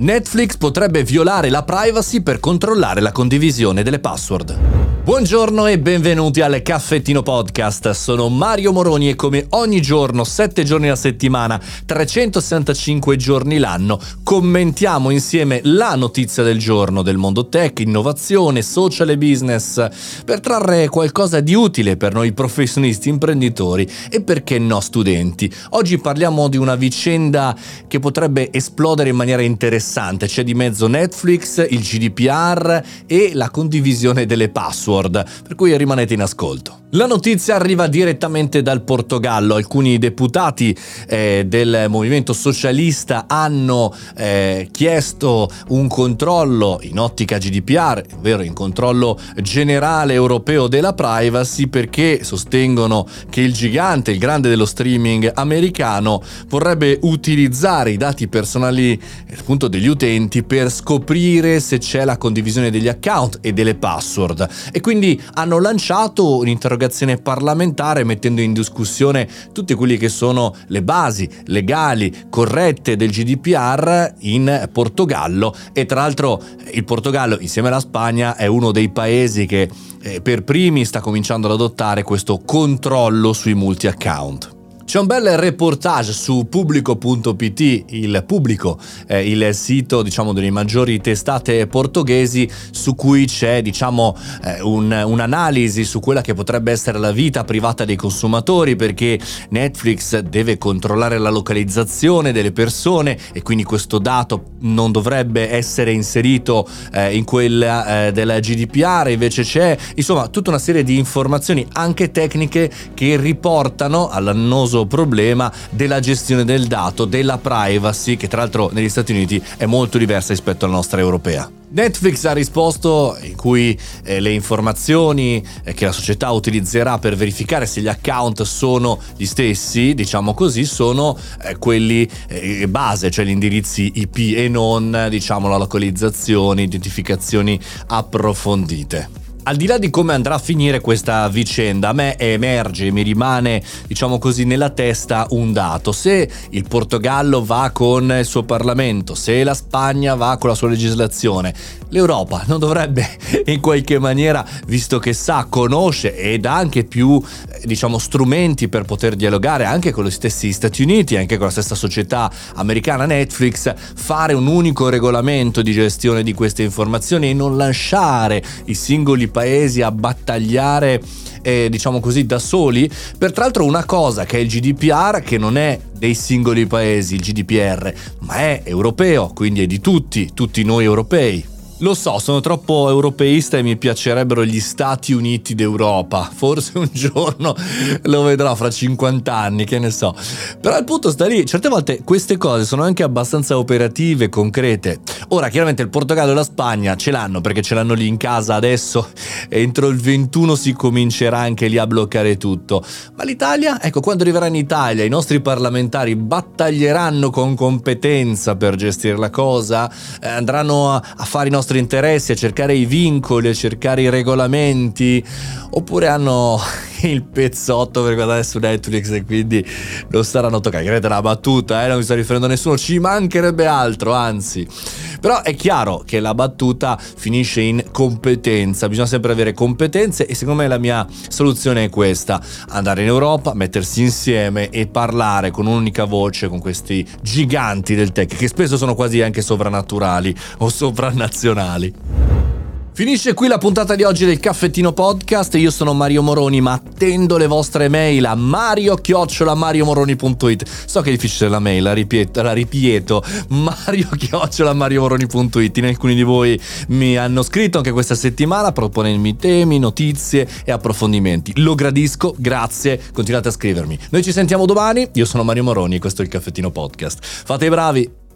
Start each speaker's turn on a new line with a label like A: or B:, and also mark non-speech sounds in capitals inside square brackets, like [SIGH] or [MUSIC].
A: Netflix potrebbe violare la privacy per controllare la condivisione delle password. Buongiorno e benvenuti al Caffettino Podcast. Sono Mario Moroni e come ogni giorno, 7 giorni alla settimana, 365 giorni l'anno, commentiamo insieme la notizia del giorno del mondo tech, innovazione, social e business, per trarre qualcosa di utile per noi professionisti, imprenditori e perché no studenti. Oggi parliamo di una vicenda che potrebbe esplodere in maniera interessante c'è di mezzo Netflix, il GDPR e la condivisione delle password, per cui rimanete in ascolto. La notizia arriva direttamente dal Portogallo. Alcuni deputati eh, del movimento socialista hanno eh, chiesto un controllo in ottica GDPR, ovvero in controllo generale europeo della privacy, perché sostengono che il gigante, il grande dello streaming americano, vorrebbe utilizzare i dati personali appunto degli utenti per scoprire se c'è la condivisione degli account e delle password. E quindi hanno lanciato un'interrogazione interrogazione parlamentare mettendo in discussione tutte quelle che sono le basi legali corrette del GDPR in Portogallo e tra l'altro il Portogallo insieme alla Spagna è uno dei paesi che eh, per primi sta cominciando ad adottare questo controllo sui multi account. C'è un bel reportage su pubblico.pt, il pubblico, eh, il sito diciamo delle maggiori testate portoghesi su cui c'è diciamo eh, un, un'analisi su quella che potrebbe essere la vita privata dei consumatori perché Netflix deve controllare la localizzazione delle persone e quindi questo dato non dovrebbe essere inserito eh, in quella eh, della GDPR, invece c'è insomma tutta una serie di informazioni anche tecniche che riportano all'annoso famoso problema della gestione del dato, della privacy, che tra l'altro negli Stati Uniti è molto diversa rispetto alla nostra europea. Netflix ha risposto in cui eh, le informazioni eh, che la società utilizzerà per verificare se gli account sono gli stessi, diciamo così, sono eh, quelli eh, base, cioè gli indirizzi IP e non, diciamo, la localizzazione, identificazioni approfondite al di là di come andrà a finire questa vicenda, a me emerge, mi rimane, diciamo così, nella testa un dato. Se il Portogallo va con il suo Parlamento, se la Spagna va con la sua legislazione, l'Europa non dovrebbe [LAUGHS] in qualche maniera, visto che sa, conosce ed ha anche più, diciamo, strumenti per poter dialogare anche con gli stessi Stati Uniti, anche con la stessa società americana Netflix, fare un unico regolamento di gestione di queste informazioni e non lasciare i singoli paesi a battagliare eh, diciamo così da soli. Per tra l'altro una cosa che è il GDPR che non è dei singoli paesi il GDPR ma è europeo quindi è di tutti tutti noi europei lo so, sono troppo europeista e mi piacerebbero gli Stati Uniti d'Europa. Forse un giorno lo vedrò fra 50 anni, che ne so. Però il punto sta lì. Certe volte queste cose sono anche abbastanza operative, concrete. Ora, chiaramente il Portogallo e la Spagna ce l'hanno perché ce l'hanno lì in casa adesso. Entro il 21 si comincerà anche lì a bloccare tutto. Ma l'Italia? Ecco, quando arriverà in Italia i nostri parlamentari battaglieranno con competenza per gestire la cosa, eh, andranno a, a fare i nostri nostri interessi, a cercare i vincoli, a cercare i regolamenti, oppure hanno [LAUGHS] il pezzotto per guardare su Netflix e quindi non staranno toccando. Credete una battuta, eh? non mi sta riferendo a nessuno, ci mancherebbe altro, anzi. Però è chiaro che la battuta finisce in competenza, bisogna sempre avere competenze e secondo me la mia soluzione è questa, andare in Europa, mettersi insieme e parlare con un'unica voce con questi giganti del tech che spesso sono quasi anche sovrannaturali o sovranazionali. Finisce qui la puntata di oggi del Caffettino Podcast. Io sono Mario Moroni, ma attendo le vostre mail a mario-mariomoroni.it. So che è difficile la mail, la ripieto, la ripieto [LAUGHS] mario-mariomoroni.it. In alcuni di voi mi hanno scritto anche questa settimana proponendomi temi, notizie e approfondimenti. Lo gradisco, grazie, continuate a scrivermi. Noi ci sentiamo domani. Io sono Mario Moroni e questo è il Caffettino Podcast. Fate i bravi!